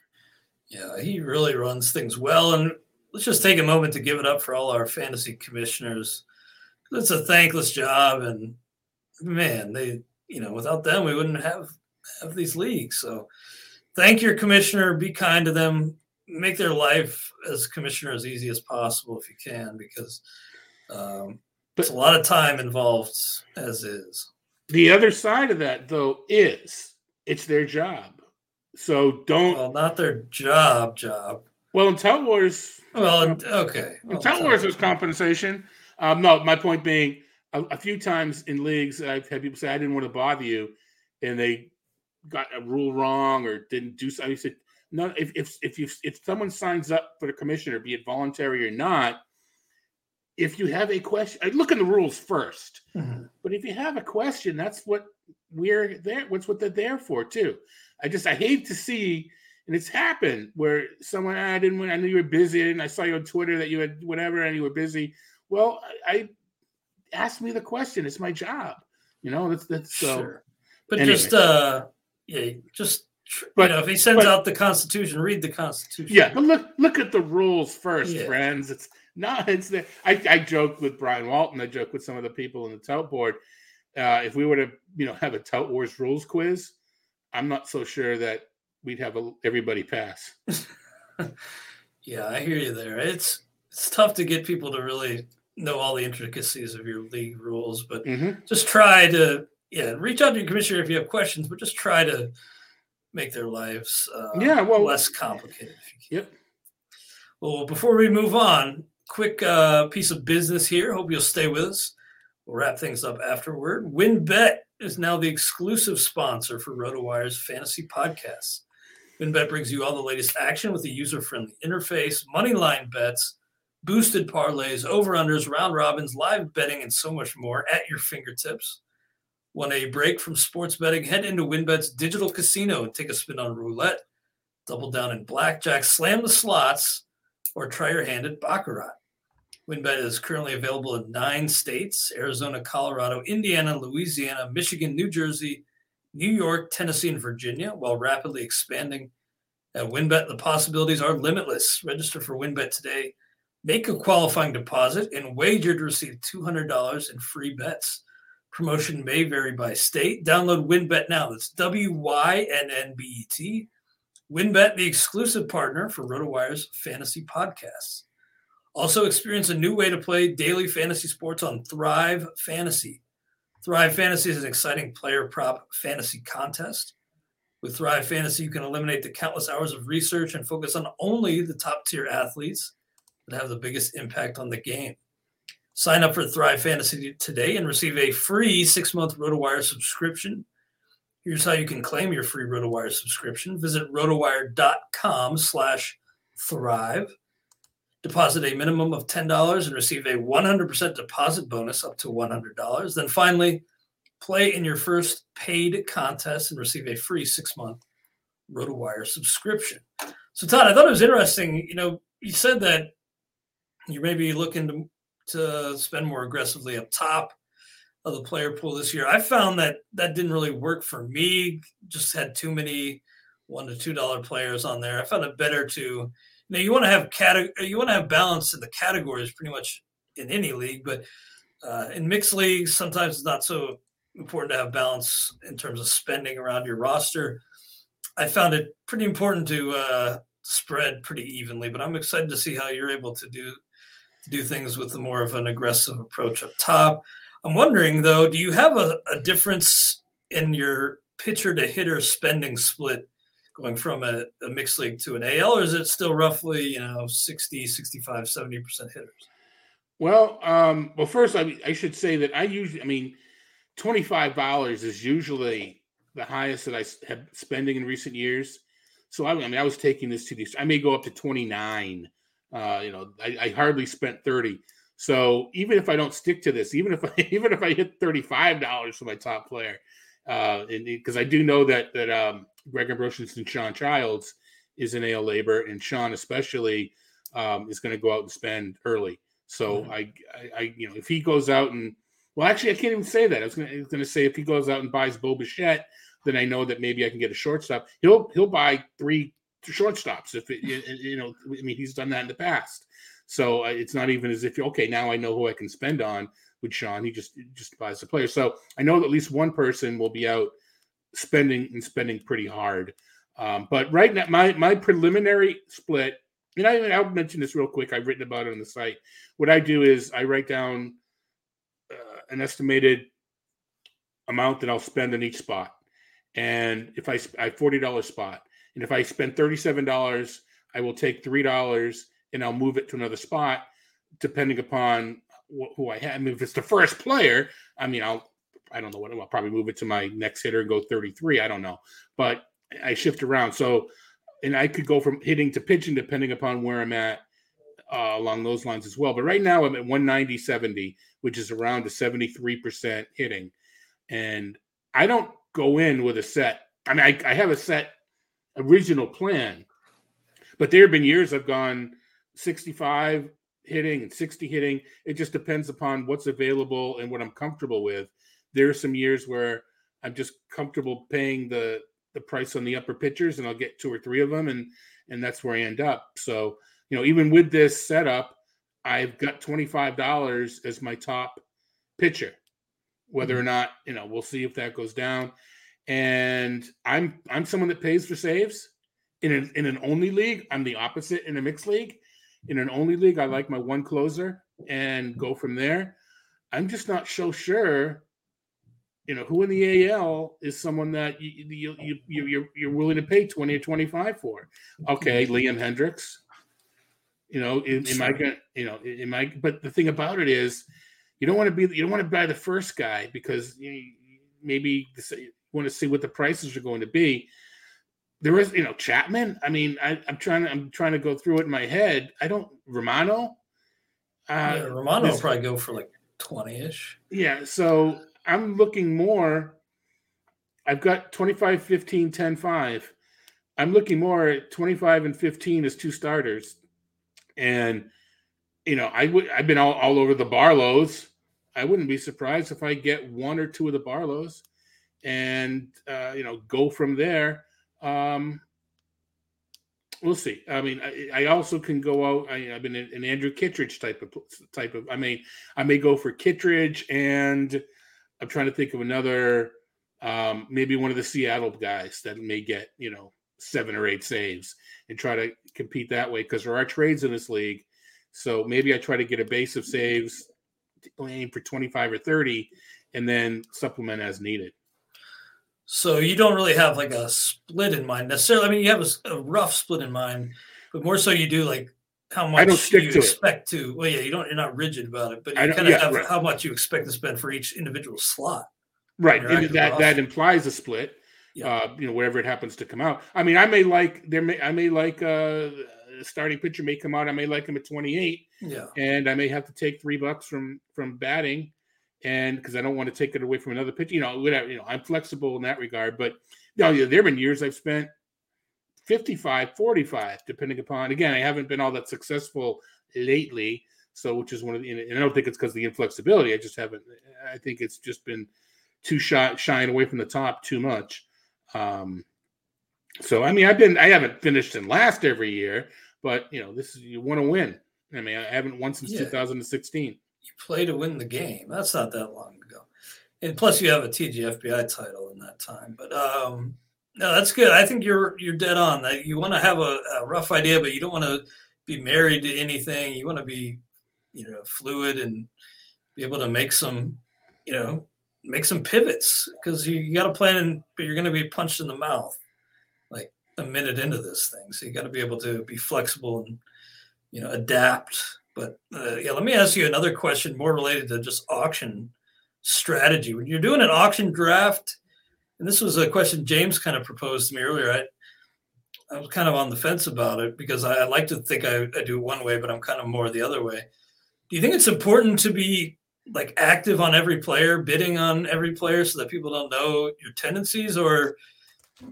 Yeah, he really runs things well, and let's just take a moment to give it up for all our fantasy commissioners. It's a thankless job, and man, they, you know, without them, we wouldn't have have these leagues. So, thank your commissioner. Be kind to them make their life as commissioner as easy as possible if you can, because um, but, a lot of time involved as is. The other side of that, though, is it's their job. So don't. Well, not their job. Job. Well, in Tout Wars. Well, okay. In Tout Wars, there's compensation. Um, no, my point being, a, a, few times in leagues, I've had people say, "I didn't want to bother you," and they got a rule wrong or didn't do something. I said, no, if if if you if someone signs up for the commissioner, be it voluntary or not, if you have a question, look in the rules 1st mm-hmm. But if you have a question, that's what we're there. What's what they're there for too. I just I hate to see, and it's happened where someone ah, I didn't. Want I knew you were busy, and I saw you on Twitter that you had whatever, and you were busy. Well, I, I ask me the question. It's my job. You know, that's that's so. Sure. But anyway. just uh, yeah, just but you know, if he sends but, out the Constitution, read the Constitution. Yeah, but look look at the rules first, yeah. friends. It's not. It's the. I, I joke with Brian Walton. I joke with some of the people in the tout board. Uh, if we were to, you know, have a tout wars rules quiz, I'm not so sure that we'd have a, everybody pass. yeah, I hear you there. It's it's tough to get people to really know all the intricacies of your league rules, but mm-hmm. just try to yeah reach out to your commissioner if you have questions, but just try to make their lives uh, yeah well less complicated. Yep. Well, before we move on, quick uh, piece of business here. Hope you'll stay with us. We'll wrap things up afterward. WynnBET is now the exclusive sponsor for RotoWire's fantasy podcasts. WynnBET brings you all the latest action with a user-friendly interface, money line bets, boosted parlays, over/unders, round robins, live betting, and so much more at your fingertips. Want a break from sports betting? Head into WynnBET's digital casino and take a spin on roulette, double down in blackjack, slam the slots, or try your hand at Baccarat. WynnBET is currently available in nine states Arizona, Colorado, Indiana, Louisiana, Michigan, New Jersey, New York, Tennessee, and Virginia, while rapidly expanding. At WynnBET, the possibilities are limitless. Register for WynnBET today, make a qualifying deposit, and wager to receive $200 in free bets. Promotion may vary by state. Download WynnBET now. That's W Y N N B E T. WynnBET, the exclusive partner for RotoWire's fantasy podcasts. Also, experience a new way to play daily fantasy sports on Thrive Fantasy. Thrive Fantasy is an exciting player prop fantasy contest. With Thrive Fantasy, you can eliminate the countless hours of research and focus on only the top tier athletes that have the biggest impact on the game. Sign up for Thrive Fantasy today and receive a free six month RotoWire subscription. Here's how you can claim your free RotoWire subscription. Visit rotowire.com slash thrive. Deposit a minimum of $10 and receive a 100% deposit bonus up to $100. Then finally, play in your first paid contest and receive a free six month RotoWire subscription. So, Todd, I thought it was interesting. You know, you said that you may be looking to, to spend more aggressively up top of the player pool this year. I found that that didn't really work for me. Just had too many one to two dollar players on there. I found it better to, you know, you want to have cate- you want to have balance in the categories pretty much in any league, but uh, in mixed leagues sometimes it's not so important to have balance in terms of spending around your roster. I found it pretty important to uh, spread pretty evenly, but I'm excited to see how you're able to do do things with more of an aggressive approach up top. I'm wondering though, do you have a, a difference in your pitcher to hitter spending split going from a, a, mixed league to an AL, or is it still roughly, you know, 60, 65, 70% hitters? Well, um, well, first I, I should say that I usually, I mean, $25 is usually the highest that I have spending in recent years. So I, I mean, I was taking this to these, I may go up to 29. Uh, you know, I, I hardly spent 30. So even if I don't stick to this, even if I even if I hit thirty five dollars for my top player, uh, because I do know that that um, Greg Ambrosius and Shawn Childs is in AL LABR, and Shawn especially um, is going to go out and spend early. So mm-hmm. I, I, I, you know, if he goes out and well, actually, I can't even say that. I was going to say if he goes out and buys Bo Bichette, then I know that maybe I can get a shortstop. He'll he'll buy three shortstops if it, you know. I mean, he's done that in the past. So uh, it's not even as if okay, now I know who I can spend on with Shawn. He just just buys the player. So I know that at least one person will be out spending and spending pretty hard. Um, but right now, my my preliminary split, and I, I'll mention this real quick. I've written about it on the site. What I do is I write down uh, an estimated amount that I'll spend on each spot, and if I I forty dollars spot, and if I spend thirty seven dollars, I will take three dollars and I'll move it to another spot depending upon wh- who I have. I mean, if it's the first player, I mean, I'll I don't know what I'll probably move it to my next hitter and go 33. I don't know, but I shift around. So, and I could go from hitting to pitching depending upon where I'm at uh, along those lines as well. But right now I'm at 190 70, which is around a 73% hitting. And I don't go in with a set. I mean, I, I have a set original plan, but there have been years I've gone 65 hitting and 60 hitting. It just depends upon what's available and what I'm comfortable with. There are some years where I'm just comfortable paying the the price on the upper pitchers and I'll get two or three of them and and that's where I end up. So, you know, even with this setup, I've got $25 as my top pitcher. Whether mm-hmm. or not, you know, we'll see if that goes down. And I'm I'm someone that pays for saves. In an in an only league, I'm the opposite in a mixed league in an only league, I like my one closer and go from there. I'm just not so sure, you know, who in the AL is someone that you you you, you you're you're willing to pay 20 or 25 for. Okay, Liam Hendriks. You know, am, I gonna you know, am I but the thing about it is you don't want to be you don't want to buy the first guy because you, maybe want to see what the prices are going to be there is, you know, Chapman. I mean, I, am trying to, I'm trying to go through it in my head. I don't Romano. Uh, yeah, Romano will probably go for like 20 ish. Yeah. So I'm looking more. I've got 25, 15, 10, 5. I'm looking more at 25 and 15 as two starters. And, you know, I would, I've been all, all over the Barlows. I wouldn't be surprised if I get one or two of the Barlows and, uh, you know, go from there um, we'll see. I mean, I, I also can go out. I, have been an, an, Andrew Kittredge type of type of. I mean, I may go for Kittredge, and I'm trying to think of another. Um, maybe one of the Seattle guys that may get you know seven or eight saves and try to compete that way because there are trades in this league. So maybe I try to get a base of saves, aim for 25 or 30, and then supplement as needed. So you don't really have like a split in mind necessarily. I mean, you have a, a rough split in mind, but more so you do like how much I don't stick you to it. expect to. Well, yeah, you don't. You're not rigid about it, but you kind of yeah, have right. how much you expect to spend for each individual slot. Right. And that that implies a split. Yeah. Uh, you know, whatever it happens to come out. I mean, I may like there may I may like uh starting pitcher may come out. I may like him at 28, Yeah, and I may have to take three bucks from from batting, and because I don't want to take it away from another pitcher. You know, whatever. You know, I'm flexible in that regard. But you know, there have been years I've spent 55, 45, depending upon. Again, I haven't been all that successful lately. So, which is one of the, and I don't think it's because of the inflexibility. I just haven't. I think it's just been too shy, shying away from the top too much. Um, so, I mean, I've been, I haven't finished in last every year, but you know, this is you want to win. I mean, I haven't won since Yeah. 2016. You play to win the game. That's not that long ago, and plus you have a TGFBI title in that time. But um, no, that's good. I think you're you're dead on. That you want to have a, a rough idea, but you don't want to be married to anything. You want to be, you know, fluid and be able to make some, you know, make some pivots because you, you got to plan, and but you're going to be punched in the mouth like a minute into this thing. So you got to be able to be flexible and you know adapt. But uh, yeah, let me ask you another question more related to just auction strategy. When you're doing an auction draft, and this was a question James kind of proposed to me earlier. I, I was kind of on the fence about it because I, I like to think I, I do one way, but I'm kind of more the other way. Do you think it's important to be like active on every player, bidding on every player so that people don't know your tendencies, or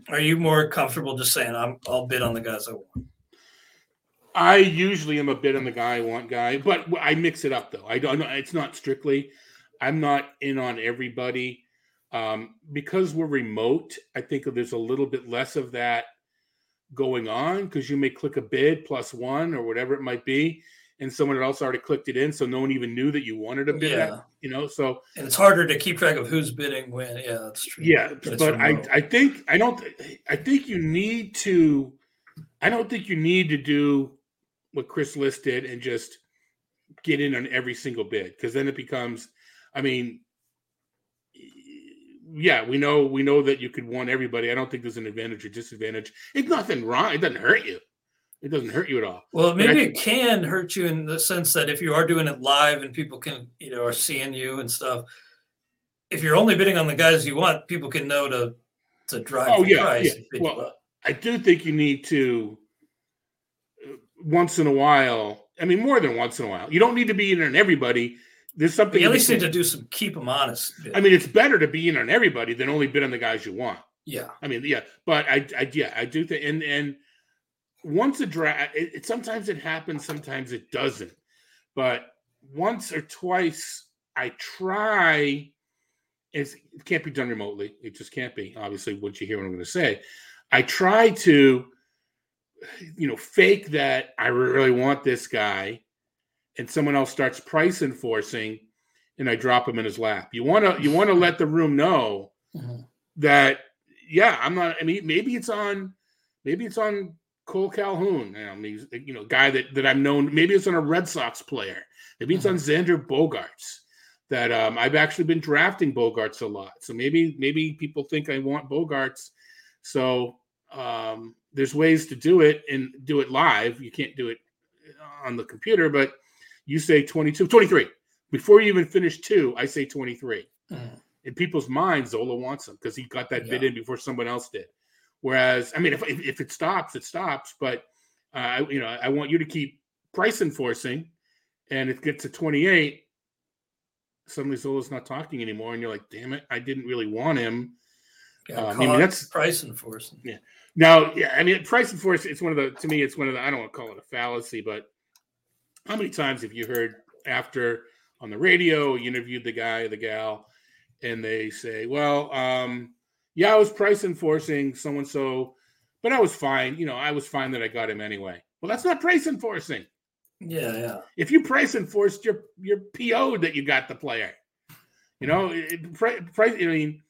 are you more comfortable just saying I'm I'll bid on the guys I want? I usually am a bit on the guy I want guy, but I mix it up though. I don't. Know, it's not strictly. I'm not in on everybody um, because we're remote. I think there's a little bit less of that going on because you may click a bid plus one or whatever it might be, and someone else already clicked it in, so no one even knew that you wanted a bid. Yeah. You know, so And it's harder to keep track of who's bidding when. Yeah, that's true. yeah, But I. I think I don't I think you need to I don't think you need to do what Chris Liss did and just get in on every single bid because then it becomes I mean yeah, we know we know that you could want everybody. I don't think there's an advantage or disadvantage. It's nothing wrong. It doesn't hurt you. It doesn't hurt you at all. Well, maybe it can hurt you in the sense that if you are doing it live and people can, you know, are seeing you and stuff. If you're only bidding on the guys you want, people can know to to drive Oh, the yeah, price. yeah. and bid you Well, up. I do think you need to once in a while. I mean, more than once in a while. You don't need to be in on everybody. There's something. you at least need to do some keep them honest. I mean, it's better to be in on everybody than only bid on the guys you want. yeah, I mean, yeah, but I, I yeah, I do think, and and once a draft, it, it sometimes it happens, sometimes it doesn't. But once or twice, I try. It's, it can't be done remotely. It just can't be. Obviously, what you hear what I'm going to say, I try to, you know, fake that I really want this guy, and someone else starts price enforcing, and I drop him in his lap. You want to you want to let the room know Mhm. that yeah, I'm not. I mean, maybe it's on, maybe it's on Kole Calhoun. I mean, he's, you know, guy that that I've known. Maybe it's on a Red Sox player. Maybe it's on Xander Bogaerts. That um, I've actually been drafting Bogaerts a lot. So maybe maybe people think I want Bogaerts. So um, there's ways to do it and do it live. You can't do it on the computer, but you say 22, 23. Before you even finish two, I say 23 Mhm. in people's minds, Zola wants him because he got that bid in before someone else did. Whereas, I mean, if if, if it stops, it stops. But uh, I, you know, I want you to keep price enforcing, and it gets to twenty eight. Suddenly, Zola's not talking anymore, and you're like, "Damn it, I didn't really want him." Got Uh, I mean, that's- price enforcing. Now, yeah, I mean, price enforcement. It's one of the to me, it's one of the. I don't want to call it a fallacy, but how many times have you heard after on the radio you interviewed the guy or the gal, and they say, "Well, um, yeah, I was price enforcing so and so, but I was fine. You know, I was fine that I got him anyway." Well, that's not price enforcing. Yeah, yeah. If you price enforced, you're you're PO'd that you got the player. You know, price. I mean,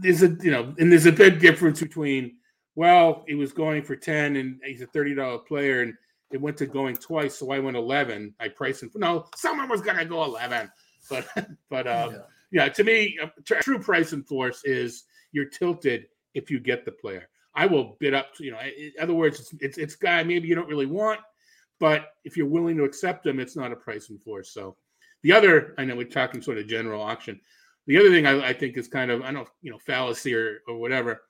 there's a you know, and there's a big difference between. Well, he was going for ten, and he's a thirty dollar player, and it went to going twice, so I went eleven. I priced him. No, someone was gonna go eleven, but but uh, yeah. yeah, to me, a true price enforce is you're tilted if you get the player. I will bid up. You know, in other words, it's it's, it's guy maybe you don't really want, but if you're willing to accept them, it's not a pricing floor. So the other, I know we're talking sort of general auction. The other thing I, I think is kind of I don't know, you know fallacy or or whatever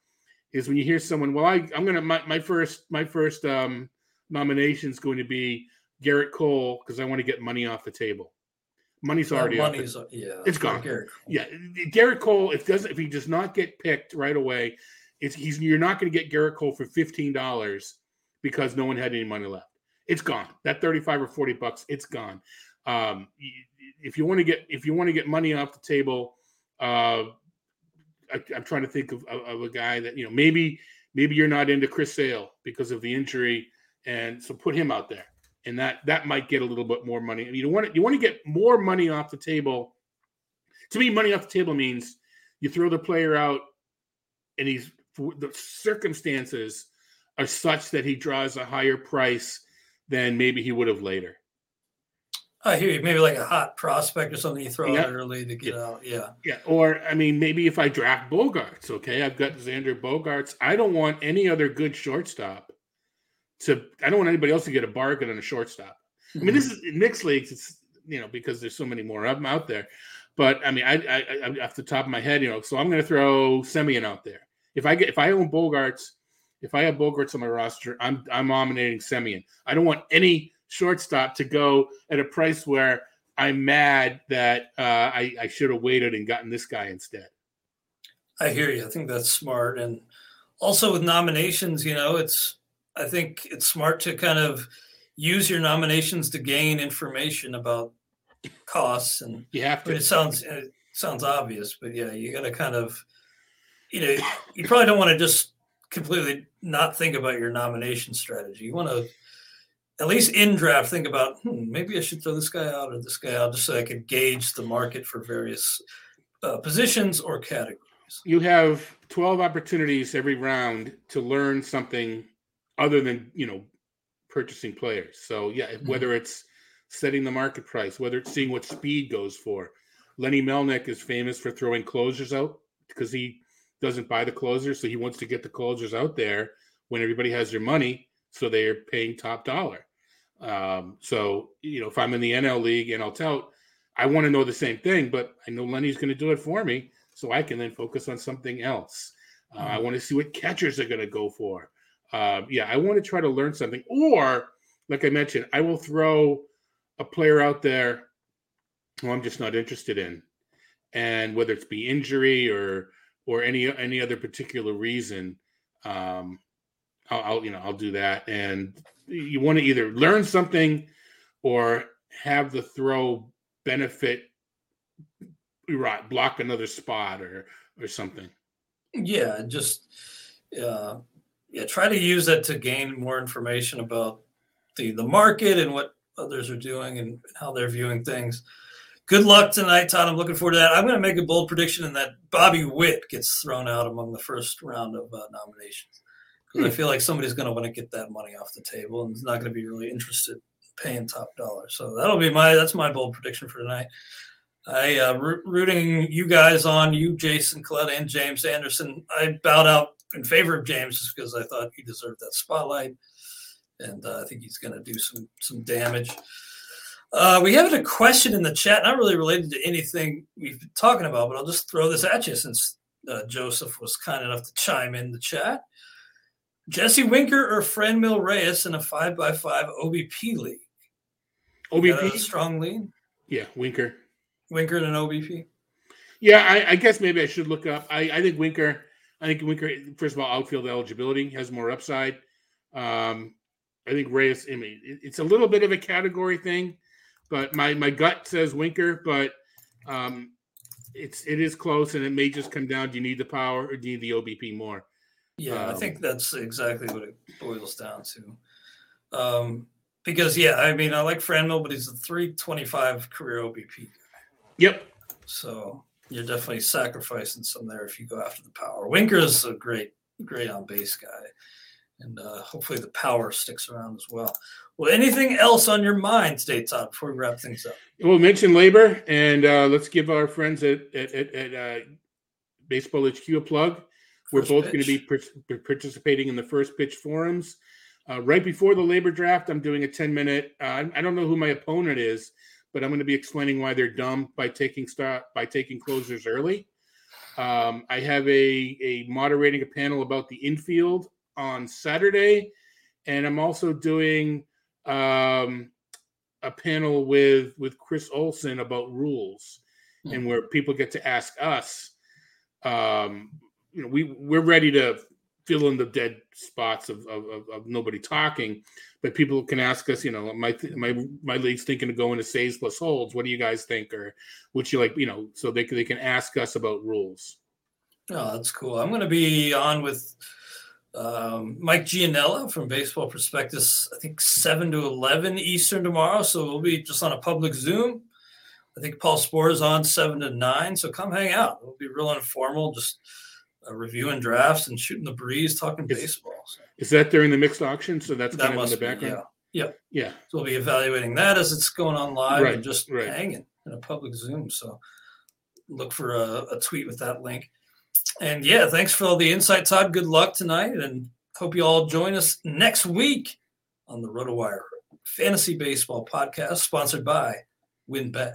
is when you hear someone, well, I I'm gonna my, my first my first um nomination is going to be Gerrit Cole because I want to get money off the table. Money's already Well, the- money's, yeah, It's gone. Gerrit. yeah, Gerrit Cole. If doesn't if he does not get picked right away, it's he's you're not going to get Garrett Cole for fifteen dollars because no one had any money left. It's gone. That thirty five or forty bucks, it's gone. Um, if you want to get if you want to get money off the table, uh, I, I'm trying to think of, of, of a guy that you know maybe maybe you're not into Chris Sale because of the injury, and so put him out there, and that that might get a little bit more money. And you want to you want to get more money off the table. To me, money off the table means you throw the player out, and he's the circumstances are such that he draws a higher price than maybe he would have later. I hear you. Maybe like a hot prospect or something you throw Yeah. out early to get out. Yeah. Yeah, or I mean, maybe if I draft Bogaerts, okay, I've got Xander Bogaerts. I don't want any other good shortstop to. I don't want anybody else to get a bargain on a shortstop. I mean, this mm-hmm. is in mixed leagues. It's you know because there's so many more of them out there. But I mean, I, I, I off the top of my head, you know, so I'm going to throw Semien out there. If I get if I own Bogaerts, if I have Bogaerts on my roster, I'm I'm nominating Semien. I don't want any shortstop to go at a price where I'm mad that uh, I, I should have waited and gotten this guy instead. I hear you. I think that's smart. And also with nominations, you know, it's I think it's smart to kind of use your nominations to gain information about costs and You have I mean, to. it sounds it sounds obvious, but yeah, you got to kind of, you know, you probably don't want to just completely not think about your nomination strategy. You want to at least in draft think about hmm, maybe I should throw this guy out or this guy out just so I could gauge the market for various uh, positions or categories. You have 12 opportunities every round to learn something other than, you know, purchasing players. So, yeah, Mm-hmm. whether it's setting the market price, whether it's seeing what speed goes for. Lenny Melnick is famous for throwing closers out because he doesn't buy the closers. So he wants to get the closers out there when everybody has their money. So they're paying top dollar. Um, so, you know, if I'm in the NL League and I'll tout, I want to know the same thing, but I know Lenny's going to do it for me. So I can then focus on something else. Uh, I want to see what catchers are going to go for. Uh, yeah, I want to try to learn something. Or, like I mentioned, I will throw a player out there who I'm just not interested in, and whether it's be injury or or any any other particular reason, um, I'll, I'll you know I'll do that. And you want to either learn something or have the throw benefit right block another spot or or something. Yeah, just uh, yeah, try to use that to gain more information about the the market and what others are doing and how they're viewing things. Good luck tonight, Todd. I'm looking forward to that. I'm going to make a bold prediction in that Bobby Witt gets thrown out among the first round of uh, nominations because I feel like somebody's going to want to get that money off the table and is not going to be really interested in paying top dollar. So that'll be my that's my bold prediction for tonight. I uh, roo- rooting you guys on you, Jason Collette and James Anderson. I bowed out in favor of James just because I thought he deserved that spotlight, and uh, I think he's going to do some some damage. Uh, we have a question in the chat, not really related to anything we've been talking about, but I'll just throw this at you since uh, Joseph was kind enough to chime in the chat. Jesse Winker or Franmil Reyes in a five by five OBP league? OBP, strong lead. yeah, Winker. Winker in an OBP. Yeah, I, I guess maybe I should look up. I, I think Winker. I think Winker. First of all, outfield eligibility has more upside. Um, I think Reyes. I mean, it- it's a little bit of a category thing, but my my gut says Winker. But um, it's it is close, and it may just come down. Do you need the power or do you need the OBP more? Yeah, I Um, think that's exactly what it boils down to. Um, because yeah, I mean, I like Franmil, but he's a 325 career OBP. Yep. So you're definitely sacrificing some there if you go after the power. Winker's a great, great on base guy. And uh, hopefully the power sticks around as well. Well, anything else on your mind today, Todd, before we wrap things up? We'll mention LABR, and uh, let's give our friends at at, at, at uh, Baseball HQ a plug. We're both going to be per- participating in the first pitch forums. Uh, right before the LABR draft, I'm doing a 10 minute. Uh, I don't know who my opponent is, but I'm going to be explaining why they're dumb by taking start by taking closers early. Um, I have a a moderating a panel about the infield on Saturday, and I'm also doing um, a panel with with Chris Olson about rules, mm-hmm. and where people get to ask us. Um, you know, we we're ready to fill in the dead spots of, of, of, nobody talking, but people can ask us, you know, my my my league's thinking of going to saves plus holds. What do you guys think, or would you like, you know, so they they can ask us about rules. Oh, that's cool. I'm going to be on with um, Mike Gianella from Baseball Prospectus. I think seven to eleven Eastern tomorrow, so we'll be just on a public Zoom. I think Paul Sporer is on seven to nine, so come hang out. It'll be real informal, just uh, reviewing drafts and shooting the breeze, talking is, baseball. So. Is that during the mixed auction? So that's that kind of in the background. Be, yeah. yeah, yeah. So we'll be evaluating that as it's going on live right, and just right. hanging in a public Zoom. So look for a, a tweet with that link. And yeah, thanks for all the insight, Todd. Good luck tonight, and hope you all join us next week on the RotoWire Fantasy Baseball Podcast, sponsored by WynnBET.